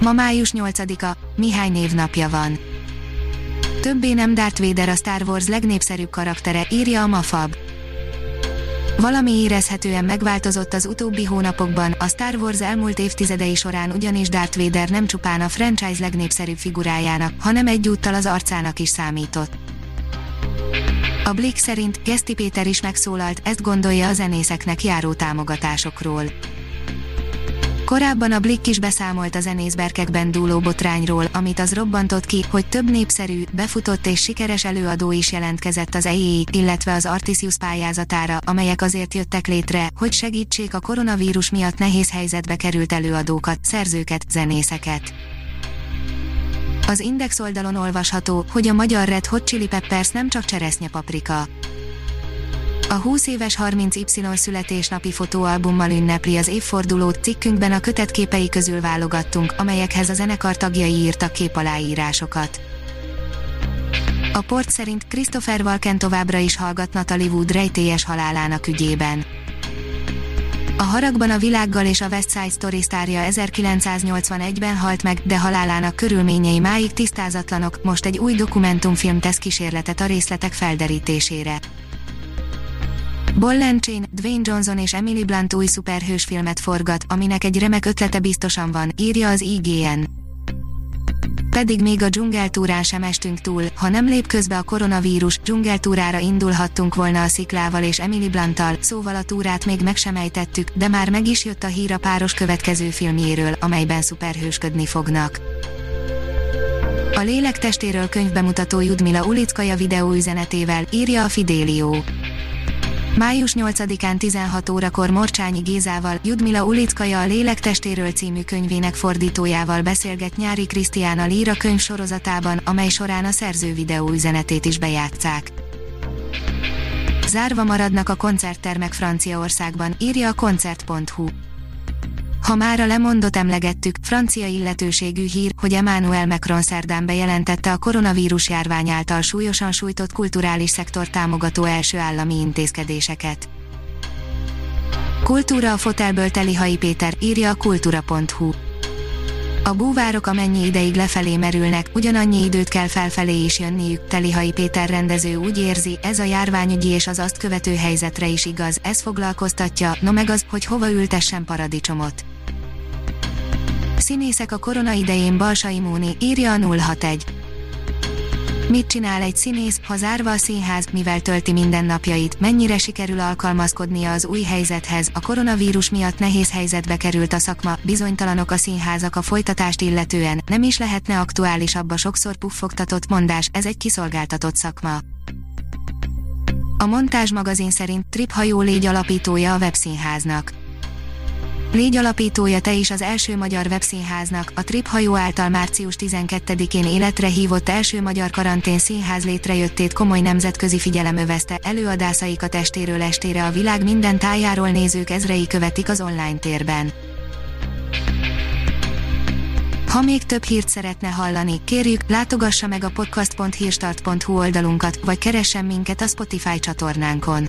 Ma május 8-a, Mihály névnapja van. Többé nem Darth Vader a Star Wars legnépszerűbb karaktere, írja a Mafab. Valami érezhetően megváltozott az utóbbi hónapokban, a Star Wars elmúlt évtizedei során ugyanis Darth Vader nem csupán a franchise legnépszerűbb figurájának, hanem egyúttal az arcának is számított. A Blick szerint Geszti Péter is megszólalt, ezt gondolja a zenészeknek járó támogatásokról. Korábban a Blick is beszámolt a zenészberkekben dúló botrányról, amit az robbantott ki, hogy több népszerű, befutott és sikeres előadó is jelentkezett az EI, illetve az Artisius pályázatára, amelyek azért jöttek létre, hogy segítsék a koronavírus miatt nehéz helyzetbe került előadókat, szerzőket, zenészeket. Az Index oldalon olvasható, hogy a magyar Red Hot Chili Peppers nem csak cseresznyepaprika. A 20 éves 30Y születésnapi fotóalbummal ünnepli az évfordulót, cikkünkben a kötetképei közül válogattunk, amelyekhez a zenekar tagjai írtak képaláírásokat. A port szerint Christopher Walken továbbra is hallgat Natalie Wood rejtélyes halálának ügyében. A haragban a világgal és a West Side Story sztárja 1981-ben halt meg, de halálának körülményei máig tisztázatlanok, most egy új dokumentumfilm tesz kísérletet a részletek felderítésére. Chain, Dwayne Johnson és Emily Blunt új szuperhős filmet forgat, aminek egy remek ötlete biztosan van, írja az IGN. Pedig még a dzsungeltúrán sem estünk túl, ha nem lép közbe a koronavírus, dzsungeltúrára indulhattunk volna a sziklával és Emily Blanttal, szóval a túrát még meg sem ejtettük, de már meg is jött a hír a páros következő filmjéről, amelyben szuperhősködni fognak. A lélektestéről könyvbemutató Judmila Ulickaja videóüzenetével, írja a Fidélió. Május 8-án 16 órakor Morcsányi Gézával, Judmila Ulickaja a Lélektestéről című könyvének fordítójával beszélget Nyári Krisztián Líra könyv sorozatában, amely során a szerző videóüzenetét is bejátszák. Zárva maradnak a koncerttermek Franciaországban, írja a koncert.hu. Ha már a lemondot emlegettük, francia illetőségű hír, hogy Emmanuel Macron szerdán bejelentette a koronavírus járvány által súlyosan sújtott kulturális szektor támogató első állami intézkedéseket. Kultúra a fotelből Telihai Péter, írja a kultúra.hu. A búvárok amennyi ideig lefelé merülnek, ugyanannyi időt kell felfelé is jönniük, Telihai Péter rendező úgy érzi, ez a járványügyi és az azt követő helyzetre is igaz, ez foglalkoztatja, no meg az, hogy hova ültessen paradicsomot. Színészek a korona idején Balsai Móni, írja a 061. Mit csinál egy színész, ha zárva a színház, mivel tölti mindennapjait, mennyire sikerül alkalmazkodnia az új helyzethez, a koronavírus miatt nehéz helyzetbe került a szakma, bizonytalanok a színházak a folytatást illetően, nem is lehetne aktuálisabb a sokszor puffogtatott mondás, ez egy kiszolgáltatott szakma. A Montázs magazin szerint Trip hajó légy alapítója a webszínháznak Légy alapítója te is az első magyar webszínháznak, a Trip hajó által március 12-én életre hívott első magyar karantén színház létrejöttét komoly nemzetközi figyelem övezte, előadásaikat estéről estére a világ minden tájáról nézők ezrei követik az online térben. Ha még több hírt szeretne hallani, kérjük, látogassa meg a podcast.hírstart.hu oldalunkat, vagy keressen minket a Spotify csatornánkon.